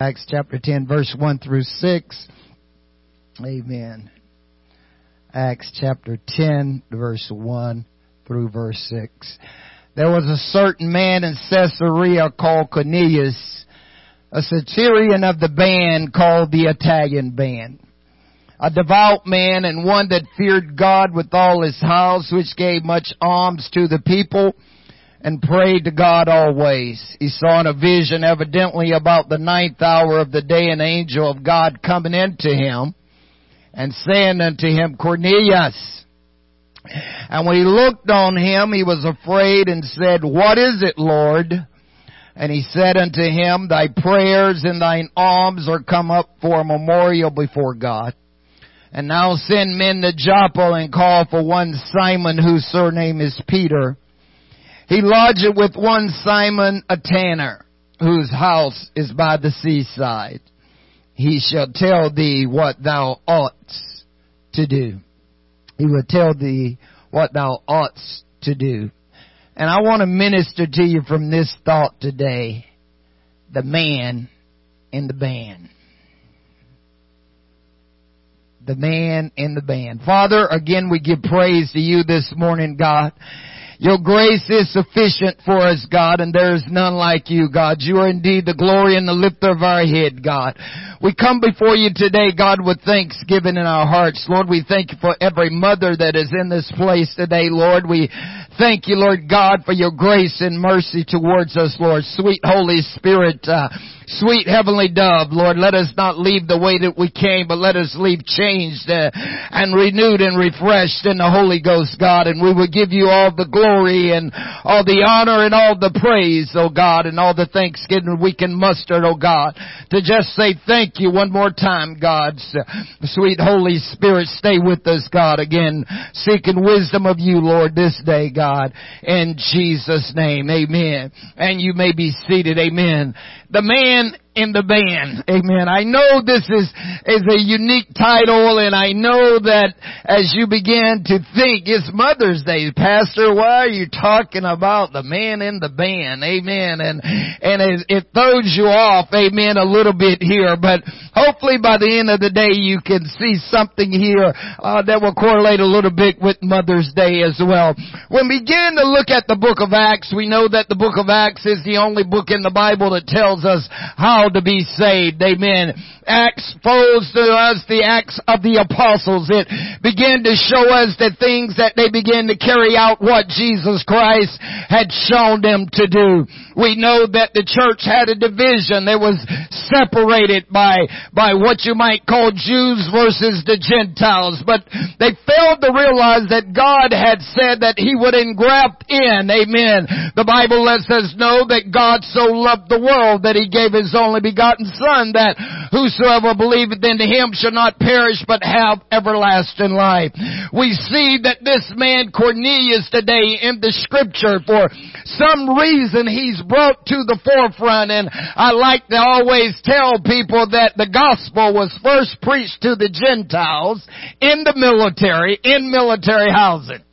Acts chapter 10 verse 1 through 6. Amen. Acts chapter 10 verse 1 through verse 6. There was a certain man in Caesarea called Cornelius, a centurion of the band called the Italian band. A devout man and one that feared God with all his house, which gave much alms to the people and prayed to God always. He saw in a vision evidently about the ninth hour of the day an angel of God coming into him and saying unto him, Cornelius. And when he looked on him, he was afraid and said, What is it, Lord? And he said unto him, Thy prayers and thine alms are come up for a memorial before God. And now send men to Joppa and call for one Simon whose surname is Peter he lodged with one Simon a tanner, whose house is by the seaside. He shall tell thee what thou oughtest to do. He will tell thee what thou oughtest to do. And I want to minister to you from this thought today. The man in the band. The man in the band. Father, again we give praise to you this morning, God. Your grace is sufficient for us, God, and there is none like you, God. You are indeed the glory and the lifter of our head, God. We come before you today, God, with thanksgiving in our hearts. Lord, we thank you for every mother that is in this place today, Lord. We thank you, Lord God, for your grace and mercy towards us, Lord. Sweet Holy Spirit, uh, Sweet heavenly dove, Lord, let us not leave the way that we came, but let us leave changed uh, and renewed and refreshed in the Holy Ghost, God. And we will give you all the glory and all the honor and all the praise, oh God, and all the thanksgiving we can muster, oh God, to just say thank you one more time, God. Sweet Holy Spirit, stay with us, God, again, seeking wisdom of you, Lord, this day, God, in Jesus' name. Amen. And you may be seated. Amen the man in the band. Amen. I know this is, is a unique title and I know that as you begin to think, it's Mother's Day, Pastor, why are you talking about the man in the band? Amen. And, and it, it throws you off, amen, a little bit here, but hopefully by the end of the day you can see something here, uh, that will correlate a little bit with Mother's Day as well. When we begin to look at the book of Acts, we know that the book of Acts is the only book in the Bible that tells us how to be saved. Amen. Acts folds to us the acts of the apostles. It began to show us the things that they began to carry out what Jesus Christ had shown them to do. We know that the church had a division. It was separated by, by what you might call Jews versus the Gentiles. But they failed to realize that God had said that He would engraft in. Amen. The Bible lets us know that God so loved the world that He gave His only begotten Son that whosoever believeth in him shall not perish but have everlasting life. We see that this man Cornelius today in the scripture for some reason he's brought to the forefront and I like to always tell people that the gospel was first preached to the Gentiles in the military, in military housing.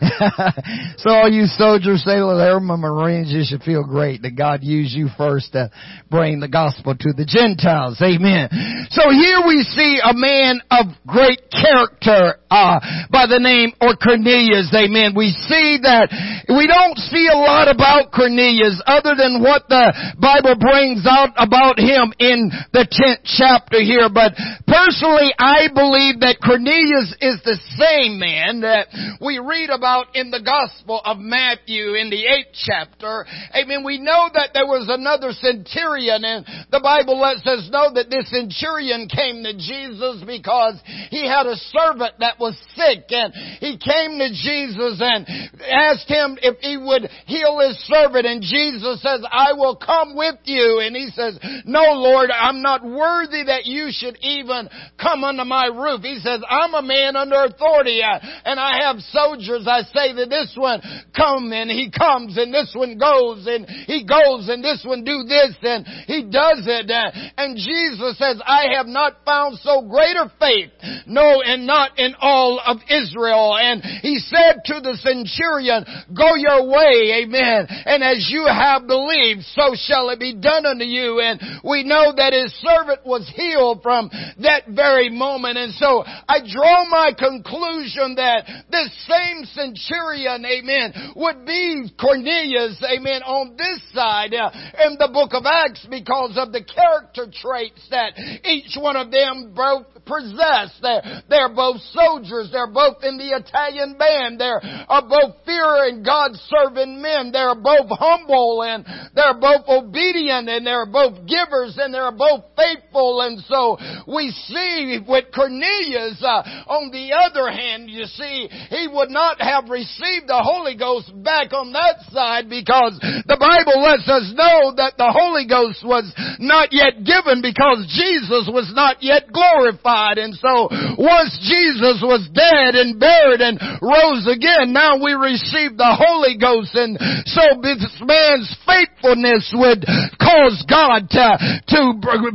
so all you soldiers, sailors, airmen, marines, you should feel great that God used you first to bring the gospel to the Gentiles. Amen. So here we see a man of great character, uh, by the name or Cornelius. Amen. We see that we don't see a lot about Cornelius other than what the Bible brings out about him in the 10th chapter here. But personally, I believe that Cornelius is the same man that we read about about in the Gospel of Matthew in the eighth chapter. Amen. We know that there was another centurion and the Bible lets us know that this centurion came to Jesus because he had a servant that was sick and he came to Jesus and asked him if he would heal his servant and Jesus says, I will come with you. And he says, no Lord, I'm not worthy that you should even come under my roof. He says, I'm a man under authority and I have soldiers. I say that this one come and he comes and this one goes and he goes and this one do this and he does it. And Jesus says, I have not found so greater faith. No, and not in all of Israel. And he said to the centurion, go your way, amen. And as you have believed, so shall it be done unto you. And we know that his servant was healed from that very moment. And so I draw my conclusion that this same centurion, amen, would be Cornelius, amen, on this side uh, in the book of Acts because of the character traits that each one of them both They're, they're both soldiers. They're both in the Italian band. They're are both fearing God serving men. They're both humble and they're both obedient and they're both givers and they're both faithful. And so we see with Cornelius, uh, on the other hand, you see, he would not have received the Holy Ghost back on that side because the Bible lets us know that the Holy Ghost was not yet given because Jesus was not yet glorified. And so once Jesus was dead and buried and rose again, now we receive the Holy Ghost. And so this man's faithfulness would cause God to, to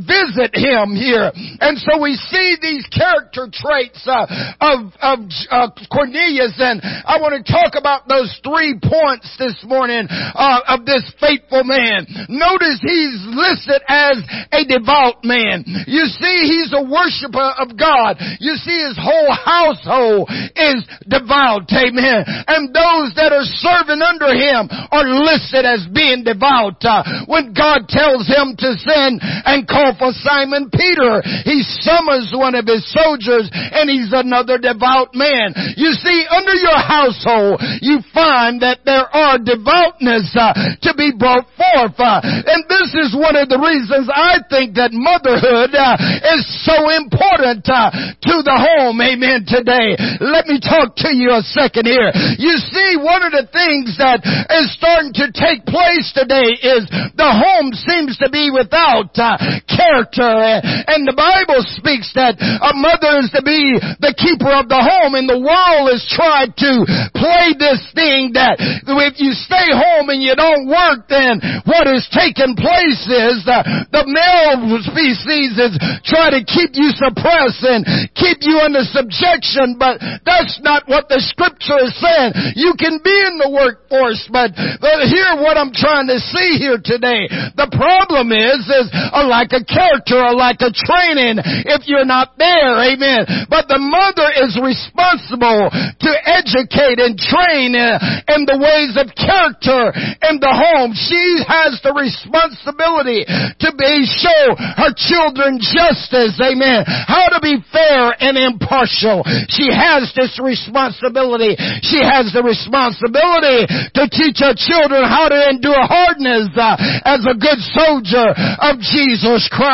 visit him here. And so we see these character traits uh, of, of uh, Cornelius and I want to talk about those three points this morning uh, of this faithful man. Notice he's listed as a devout man. You see he's a worshiper of God. You see his whole household is devout. Amen. And those that are serving under him are listed as being devout. Uh, when God tells him to send and call for Simon Peter, he summons one of his soldiers and he's another devout man. You see, under your household, you find that there are devoutness uh, to be brought forth. Uh, and this is one of the reasons I think that motherhood uh, is so important uh, to the home. Amen. Today, let me talk to you a second here. You see, one of the things that is starting to take place today is the home seems to be without uh, character, and the Bible speaks that a mother is to be the keeper of the home, and the world has tried to play this thing that if you stay home and you don't work, then what is taking place is the, the male species is trying to keep you suppressed and keep you under subjection, but that's not what the scripture is saying. You can be in the workforce, but, hear what I'm trying to see here today. The problem is, is uh, like a lack of character, a lack of training if you're not there. Amen. But the mother is responsible to educate and train in the ways of character in the home. She has the responsibility to be show her children justice. Amen. How to be fair and impartial. She has this responsibility. She has the responsibility to teach her children how to endure hardness uh, as a good soldier of Jesus Christ.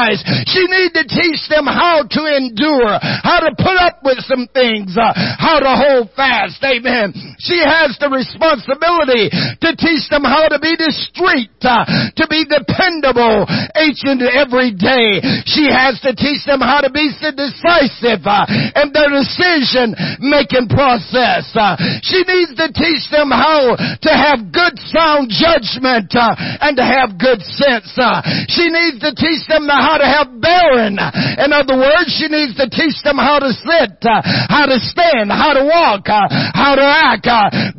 She needs to teach them how to endure, how to put up with some things, uh, how to hold fast. Amen. She has the responsibility to teach them how to be discreet, uh, to be dependable each and every day. She has to teach them how to be decisive uh, in their decision making process. Uh, she needs to teach them how to have good sound judgment uh, and to have good sense. Uh, she needs to teach them how to have bearing. In other words, she needs to teach them how to sit, uh, how to stand, how to walk, uh, how to act.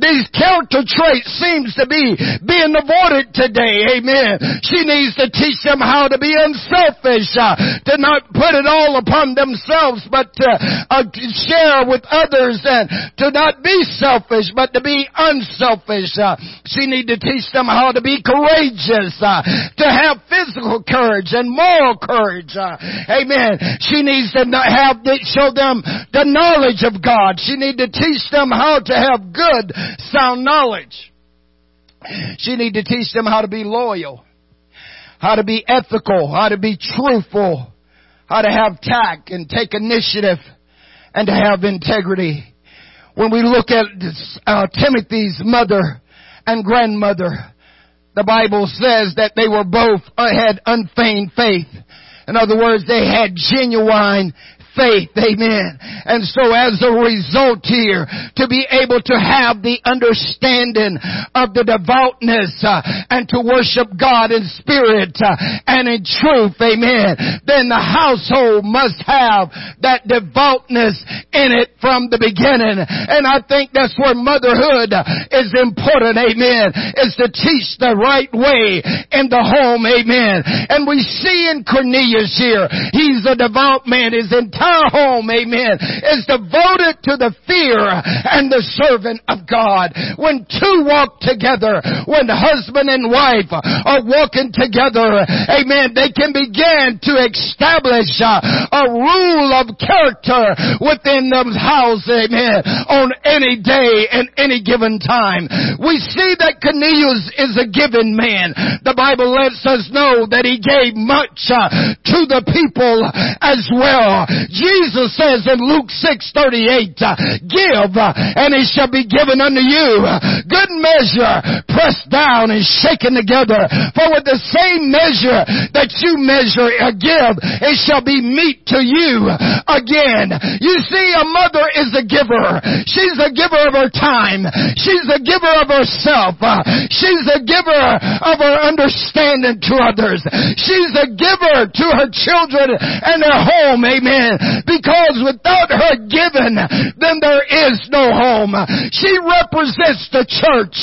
these character traits seems to be being avoided today. Amen. She needs to teach them how to be unselfish, to not put it all upon themselves, but to share with others and to not be selfish, but to be unselfish. Uh, she need to teach them how to be courageous, uh, to have physical courage and moral courage. Uh, amen. She needs to have show them the knowledge of God. She need to teach them how to have good, sound knowledge. She need to teach them how to be loyal, how to be ethical, how to be truthful, how to have tact and take initiative and to have integrity. When we look at uh, Timothy's mother and grandmother, the Bible says that they were both uh, had unfeigned faith. In other words, they had genuine faith. Amen. And so as a result here, to be able to have the understanding of the devoutness uh, and to worship God in spirit uh, and in truth. Amen. Then the household must have that devoutness in it from the beginning. And I think that's where motherhood is important. Amen. Is to teach the right way in the home. Amen. And we see in Cornelius here, he's a devout man. His entire home, amen, is devoted to the fear and the servant of God. When two walk together, when husband and wife are walking together, amen, they can begin to establish a rule of character within the house, amen, on any day and any given time. We see that Cornelius is a given man. The Bible lets us know that he gave much uh, to the people as well. Jesus says in Luke 6:38, uh, "Give, uh, and it shall be given unto you. Good measure, pressed down and shaken together. For with the same measure that you measure give, it shall be meet to you again." You see, a mother is a giver. She's a giver of her time. She's a giver of herself. She's a giver of her understanding to others. She's a giver to her children and their home. Amen. Because without her giving, then there is no home. She represents the church.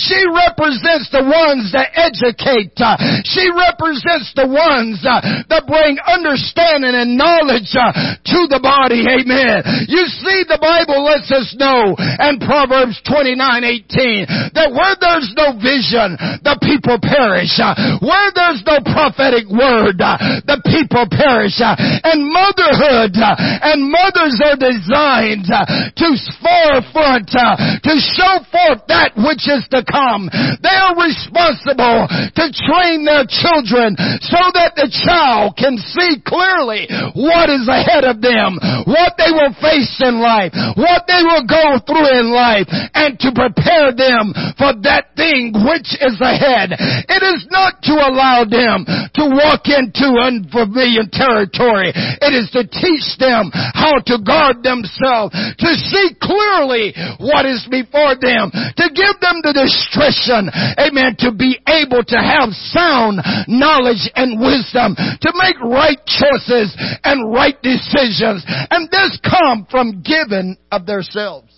She represents the ones that educate. She represents the ones that bring understanding and knowledge to the body. Amen. You see, the Bible lets us know in Proverbs 29:18 that where there's no vision, the people perish. Where there's no prophetic word, the people perish. And motherhood Uh, and mothers are designed uh, to forefront, uh, to show forth that which is to come. They are responsible to train their children so that the child can see clearly what is ahead of them, what they will face in life, what they will go through in life, and to prepare them for that thing which is ahead. It is not to allow them to walk into unfamiliar territory. It is to teach them how to guard themselves, to see clearly what is before them, to give them the discretion, amen, to be able to have sound knowledge and wisdom, to make right choices and right decisions. And this come from giving of themselves.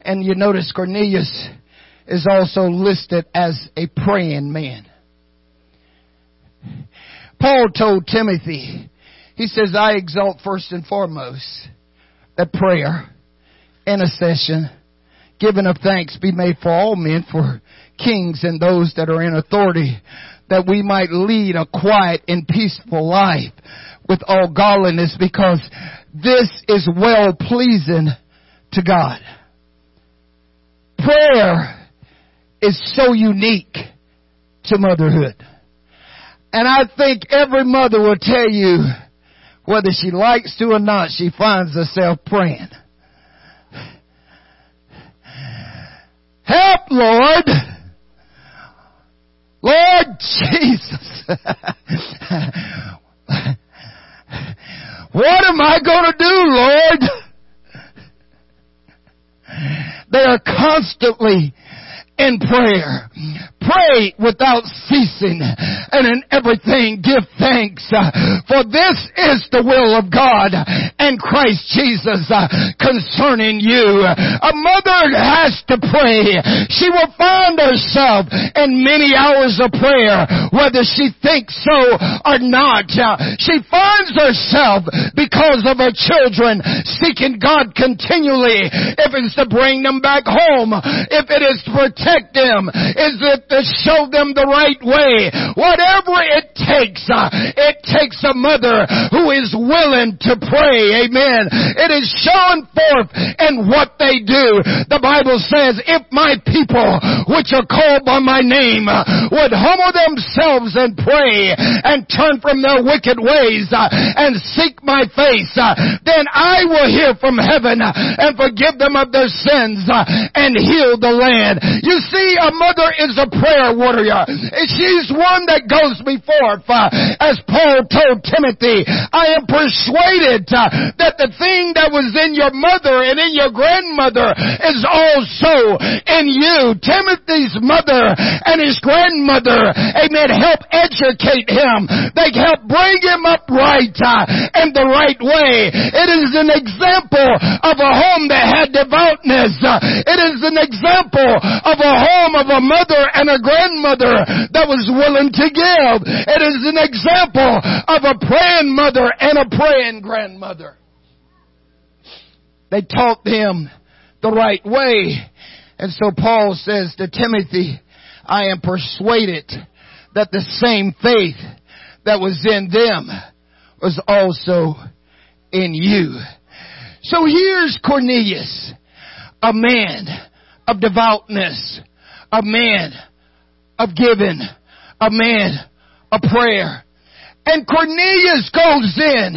And you notice Cornelius is also listed as a praying man. Paul told Timothy, he says, I exalt first and foremost that prayer, intercession, giving of thanks be made for all men, for kings and those that are in authority, that we might lead a quiet and peaceful life with all godliness because this is well pleasing to God. Prayer is so unique to motherhood. And I think every mother will tell you, whether she likes to or not, she finds herself praying. Help, Lord! Lord Jesus! what am I going to do, Lord? They are constantly in prayer. Pray without ceasing and in everything give thanks uh, for this is the will of God and Christ Jesus uh, concerning you. A mother has to pray. She will find herself in many hours of prayer whether she thinks so or not. Uh, she finds herself because of her children seeking God continually if it's to bring them back home, if it is to protect them, is it to show them the right way. Whatever it takes, uh, it takes a mother who is willing to pray. Amen. It is shown forth in what they do. The Bible says, if my people, which are called by my name, uh, would humble themselves and pray and turn from their wicked ways uh, and seek my face, then I will hear from heaven and forgive them of their sins and heal the land. You see, a mother is a prayer warrior. She's one that goes before, as Paul told Timothy, I am persuaded uh, that the thing that was in your mother and in your grandmother is also in you. Timothy's mother and his grandmother, amen, help educate him. They help bring him up right uh, in the right way. It is an example of a home that had devoutness. Uh, it is an example of a home of a mother and a grandmother that was willing to give. It is an example of a praying mother and a praying grandmother. They taught them the right way. And so Paul says to Timothy, I am persuaded that the same faith that was in them was also in you. So here's Cornelius, a man of devoutness, a man of giving, a man of prayer. And Cornelius goes in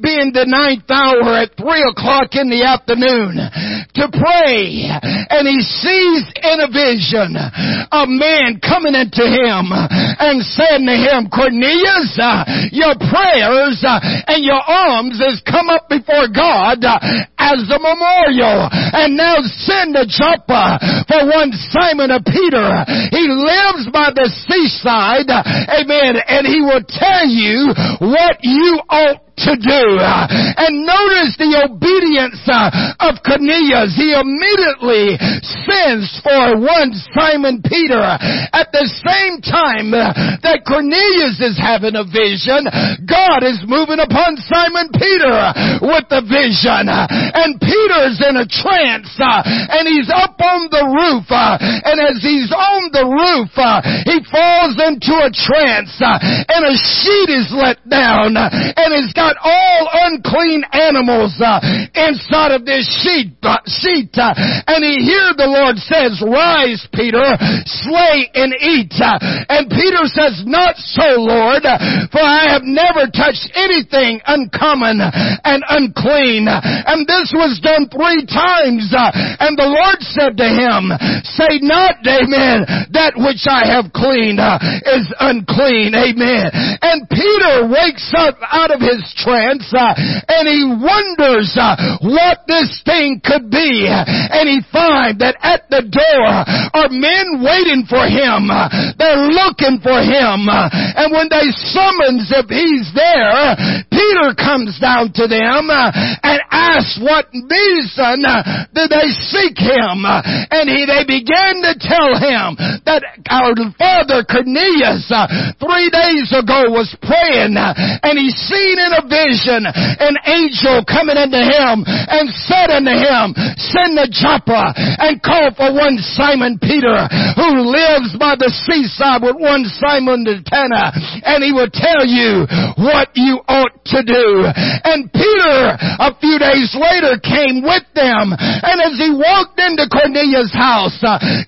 being the ninth hour at three o'clock in the afternoon to pray and he sees in a vision a man coming into him and saying to him, Cornelius, uh, your prayers uh, and your alms has come up before God uh, as a memorial and now send a Joppa for one Simon of Peter. He lives by the seaside, amen, and he will tell you what you ought to do. Uh, and notice the obedience uh, of Cornelius. He immediately sends for one Simon Peter. Uh, at the same time uh, that Cornelius is having a vision, God is moving upon Simon Peter uh, with the vision. And Peter's in a trance uh, and he's up on the roof. And as he's on the roof, he falls into a trance and a sheet is let down and it's got got all unclean animals uh, inside of this sheet, uh, sheet uh, and he hear the Lord says, rise Peter, slay and eat. Uh, and Peter says, not so Lord, for I have never touched anything uncommon and unclean. And this was done three times. Uh, and the Lord said to him, say not, amen, that which I have cleaned uh, is unclean, amen. And Peter wakes up out of his trance uh, and he wonders uh, what this thing could be. And he finds that at the door uh, are men waiting for him. Uh, they're looking for him. Uh, and when they summons if he's there, Peter comes down to them and asks what reason did they seek him. And he, they began to tell him that our father Cornelius three days ago was praying and he seen in a vision an angel coming into him and said unto him, send the Joppa and call for one Simon Peter who lives by the seaside with one Simon the Tanner and he will tell you what you ought to do. And Peter a few days later came with them and as he walked into Cornelius' house,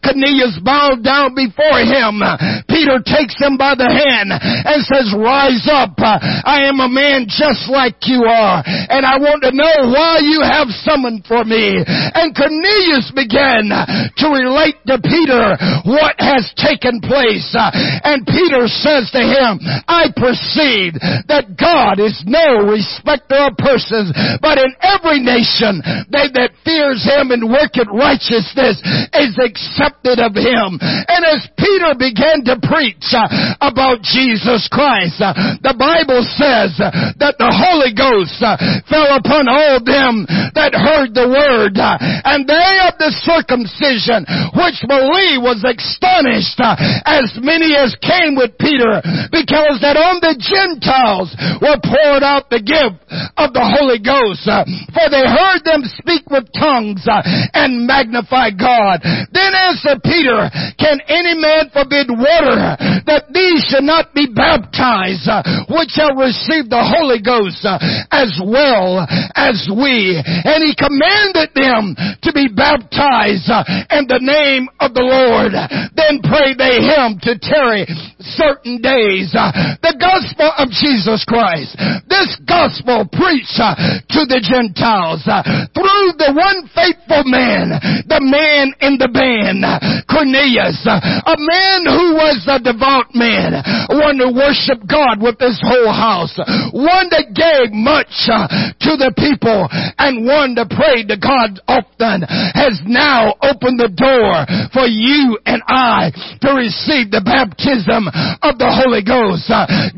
Cornelius bowed down before him. Peter takes him by the hand and says, rise up. Uh, I am a man just like you are. And I want to know why you have summoned for me. And Cornelius began to relate to Peter what has taken place. Uh, and Peter says to him, I perceive that God is no respecter of persons, but in every nation they that fears him and worketh righteousness is accepted of him. And as Peter began to preach uh, about Jesus Christ, the Bible says that the Holy Ghost uh, fell upon all them that heard the word. Uh, and they of the circumcision which believe was astonished uh, as many as came with Peter because that on the Gentiles were poured out the gift of the Holy Ghost. For they heard them speak with tongues and magnify God. Then answered Peter, can any man forbid water that these should not be baptized which shall receive the Holy Ghost uh, as well as we. And he commanded them to be baptized uh, in the name of the Lord. Then pray they him to tarry certain days. Uh, the gospel of Jesus Christ. This gospel preached uh, to the Gentiles through the one faithful man, the man in the band, Cornelius, a man who was a devout man, one to worship God with his whole house, one that gave much to the people, and one that prayed to God often, has now opened the door for you and I to receive the baptism of the Holy Ghost.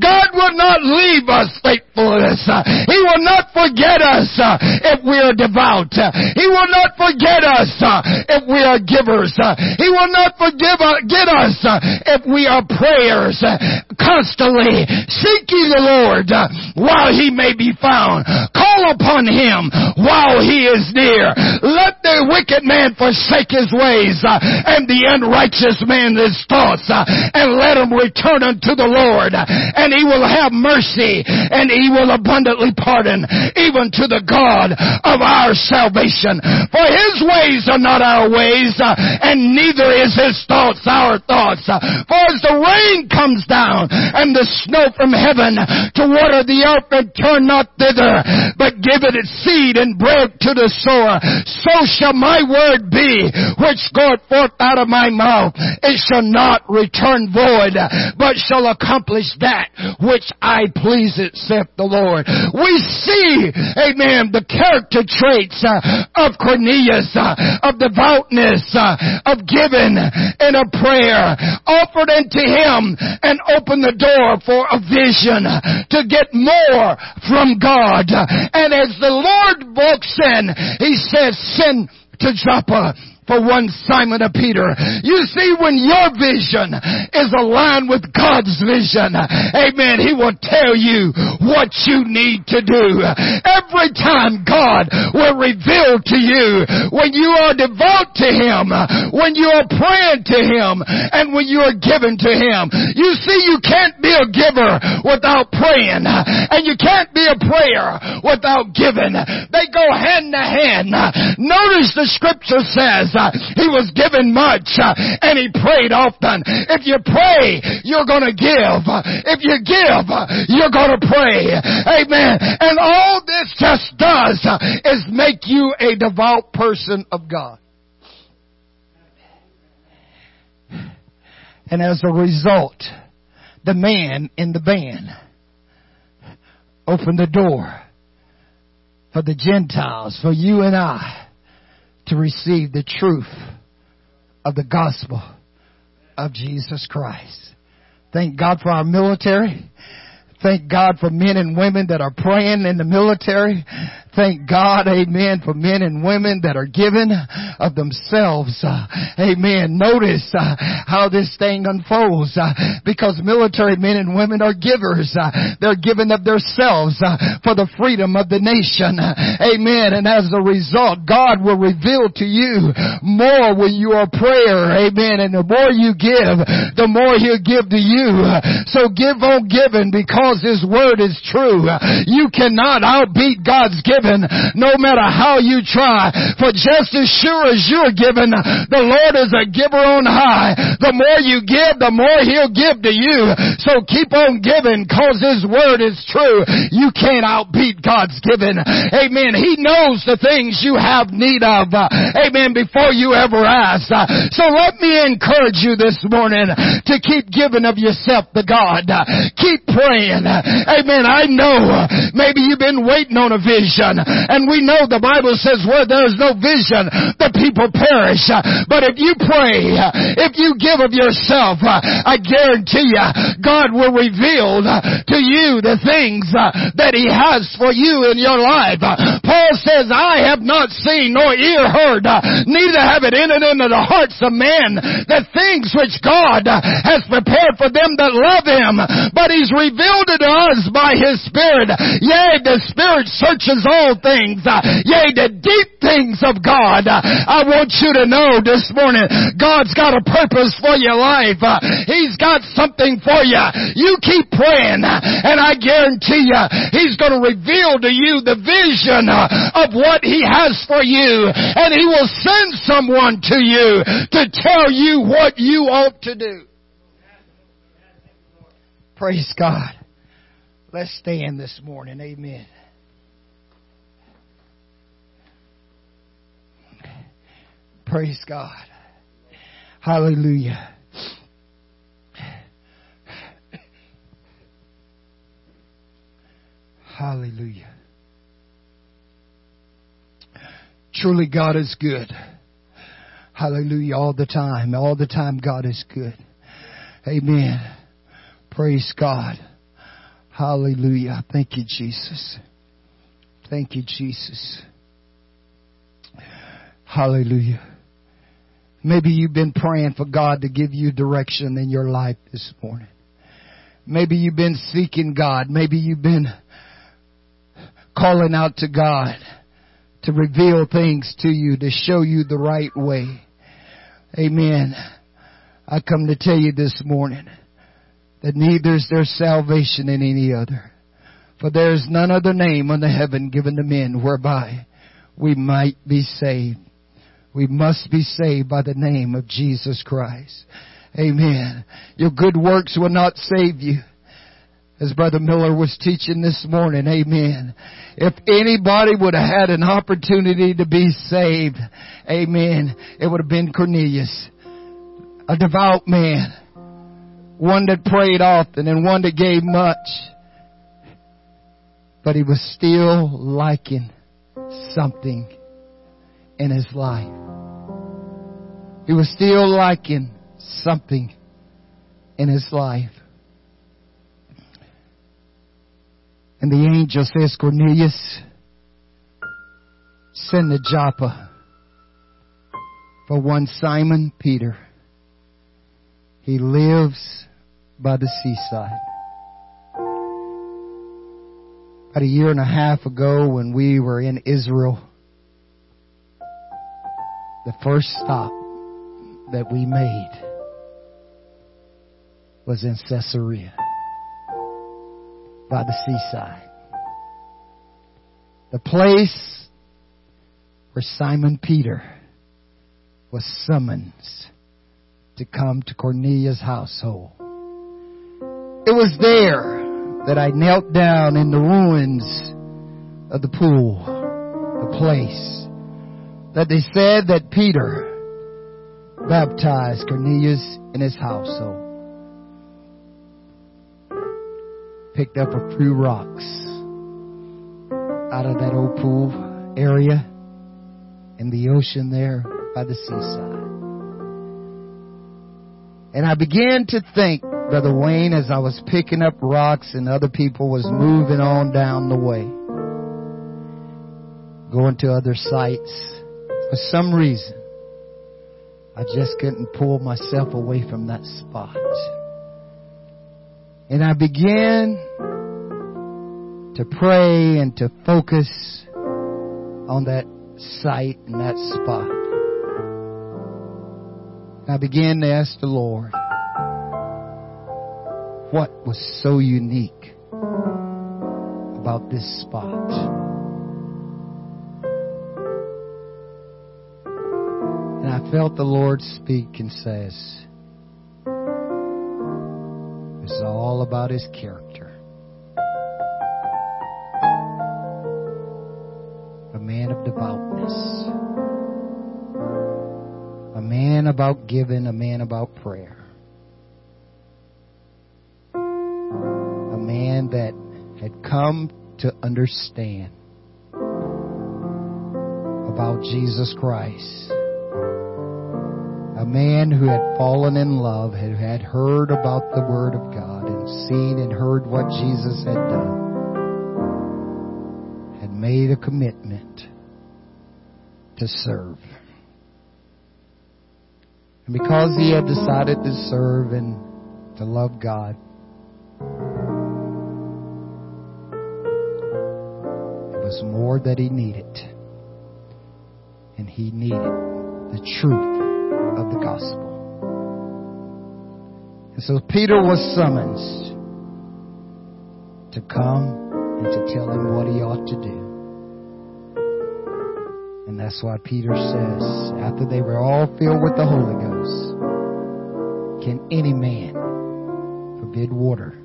God will not leave us faithfulness. He will not forget us uh, if we are devout. He will not forget us uh, if we are givers. He will not forgive uh, get us if we are prayers constantly seeking the Lord while he may be found. Call upon him while he is near. Let the wicked man forsake his ways uh, and the unrighteous man his thoughts uh, and let him return unto the Lord uh, and he will have mercy and he will abundantly pardon even to the God of our salvation. For his ways are not our ways and neither is his thoughts our thoughts. For as the rain comes down and the snow from heaven to water the earth and turn not thither, but give it its seed and bread to the sower, so shall my word be which goeth forth out of my mouth. It shall not return void, but shall accomplish that which I please it, saith the Lord. We see, amen, the character traits uh, of Cornelius, uh, of devoutness, uh, of giving, and of prayer, offered unto him and opened the door for a vision to get more from God. And as the Lord walks in, he says, send to Joppa for one Simon of Peter. You see, when your vision is aligned with God's vision, amen, He will tell you what you need to do. Every time God will reveal to you when you are devout to Him, when you are praying to Him, and when you are given to Him. You see, you can't be a giver without praying, and you can't be a prayer without giving. They go hand to hand. Notice the scripture says, uh, he was given much uh, and he prayed often. If you pray, you're going to give. If you give, you're going to pray. Amen. And all this just does uh, is make you a devout person of God. And as a result, the man in the van opened the door for the Gentiles, for you and I to receive the truth of the gospel of Jesus Christ. Thank God for our military. Thank God for men and women that are praying in the military. Thank God, amen, for men and women that are given of themselves. Uh, amen. Notice uh, how this thing unfolds uh, because military men and women are givers. Uh, they're giving of themselves uh, for the freedom of the nation. Amen. And as a result, God will reveal to you more when you are prayer. Amen. And the more you give, the more He'll give to you. So give on giving because His word is true. You cannot outbeat God's giving given no matter how you try. For just as sure as you're given, the Lord is a giver on high. The more you give, the more He'll give to you. So keep on giving cause His word is true. You can't outbeat God's giving. Amen. He knows the things you have need of. Amen. Before you ever ask. So let me encourage you this morning to keep giving of yourself to God. Keep praying. Amen. I know maybe you've been waiting on a vision vision. And we know the Bible says where there is no vision, the people perish. But if you pray, if you give of yourself, I guarantee you, God will reveal to you the things that He has for you in your life. Paul says, I have not seen nor ear heard, neither have it entered into the hearts of men the things which God has prepared for them that love Him. But He's revealed it to us by His Spirit. Yea, the Spirit searches all small things, uh, yea, the deep things of God. Uh, I want you to know this morning, God's got a purpose for your life. Uh, he's got something for you. You keep praying, and I guarantee you, He's going to reveal to you the vision of what He has for you, and He will send someone to you to tell you what you ought to do. Praise God. Let's stand this morning. Amen. Praise God. Hallelujah. Hallelujah. Truly God is good. Hallelujah. All the time. All the time God is good. Amen. Praise God. Hallelujah. Thank you, Jesus. Thank you, Jesus. Hallelujah. Maybe you've been praying for God to give you direction in your life this morning. Maybe you've been seeking God. Maybe you've been calling out to God to reveal things to you, to show you the right way. Amen. I come to tell you this morning that neither is there salvation in any other. For there is none other name under heaven given to men whereby we might be saved. We must be saved by the name of Jesus Christ. Amen. Your good works will not save you. As Brother Miller was teaching this morning, amen. If anybody would have had an opportunity to be saved, amen, it would have been Cornelius. A devout man one that prayed often and one that gave much. But he was still liking something in his life. He was still liking something in his life. And the angel says, Cornelius, send the Joppa for one Simon Peter. He lives by the seaside. About a year and a half ago when we were in Israel, the first stop that we made was in Caesarea by the seaside. The place where Simon Peter was summoned to come to Cornelius' household. It was there that I knelt down in the ruins of the pool, the place that they said that Peter baptized Cornelius in his household. Picked up a few rocks out of that old pool area in the ocean there by the seaside. And I began to think Brother Wayne, as I was picking up rocks and other people was moving on down the way, going to other sites, for some reason, I just couldn't pull myself away from that spot. And I began to pray and to focus on that site and that spot. I began to ask the Lord, what was so unique about this spot? I felt the Lord speak and says, it's all about His character. A man of devoutness. A man about giving, a man about prayer. A man that had come to understand about Jesus Christ. Man who had fallen in love, had, had heard about the Word of God and seen and heard what Jesus had done, had made a commitment to serve. And because he had decided to serve and to love God, it was more that he needed. And he needed the truth of the gospel. And so Peter was summoned to come and to tell him what he ought to do. And that's why Peter says, after they were all filled with the Holy Ghost, can any man forbid water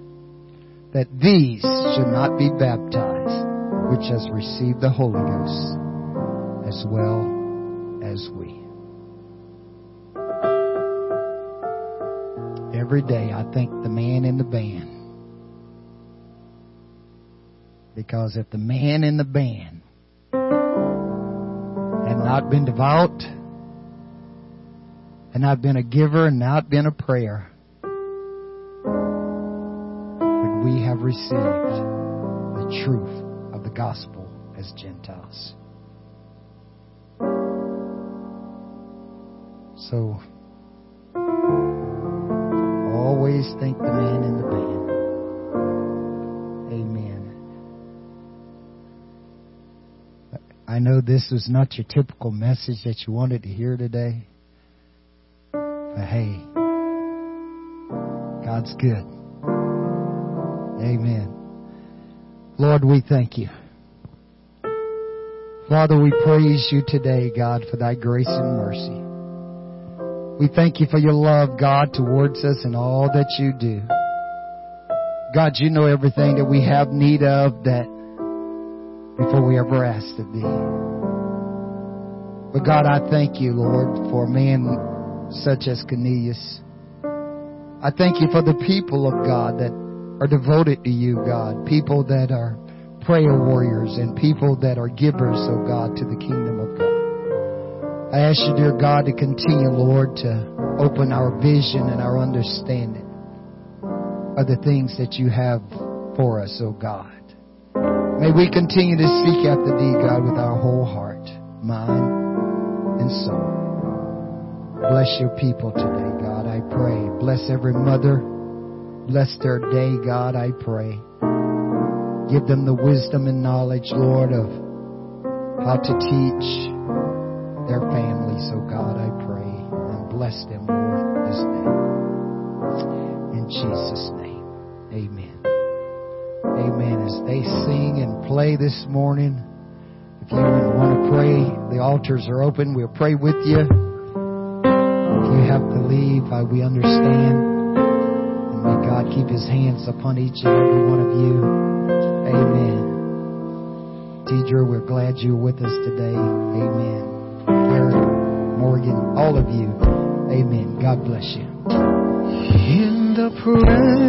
that these should not be baptized, which has received the Holy Ghost as well as we? Every day I thank the man in the band. Because if the man in the band had not been devout, had not been a giver, and not been a prayer, would we have received the truth of the gospel as Gentiles? So, always thank the man in the band. Amen. I know this was not your typical message that you wanted to hear today. But hey, God's good. Amen. Lord, we thank you. Father, we praise you today, God, for thy grace and mercy. We thank you for your love, God, towards us and all that you do. God, you know everything that we have need of that before we ever asked of thee. But God, I thank you, Lord, for a man such as Cornelius. I thank you for the people of God that are devoted to you, God. People that are prayer warriors and people that are givers, oh God, to the kingdom of God. I ask you, dear God, to continue, Lord, to open our vision and our understanding of the things that you have for us, oh God. May we continue to seek after thee, God, with our whole heart, mind, and soul. Bless your people today, God, I pray. Bless every mother. Bless their day, God, I pray. Give them the wisdom and knowledge, Lord, of how to teach, their families, oh God, I pray. And bless them, Lord, this day. In Jesus' name, amen. Amen. As they sing and play this morning, if you want to pray, the altars are open. We'll pray with you. If you have to leave, uh, we understand. And may God keep his hands upon each and every one of you. Amen. Deidre, we're glad you're with us today. Amen. Aaron, Morgan, all of you. Amen. God bless you. In the presence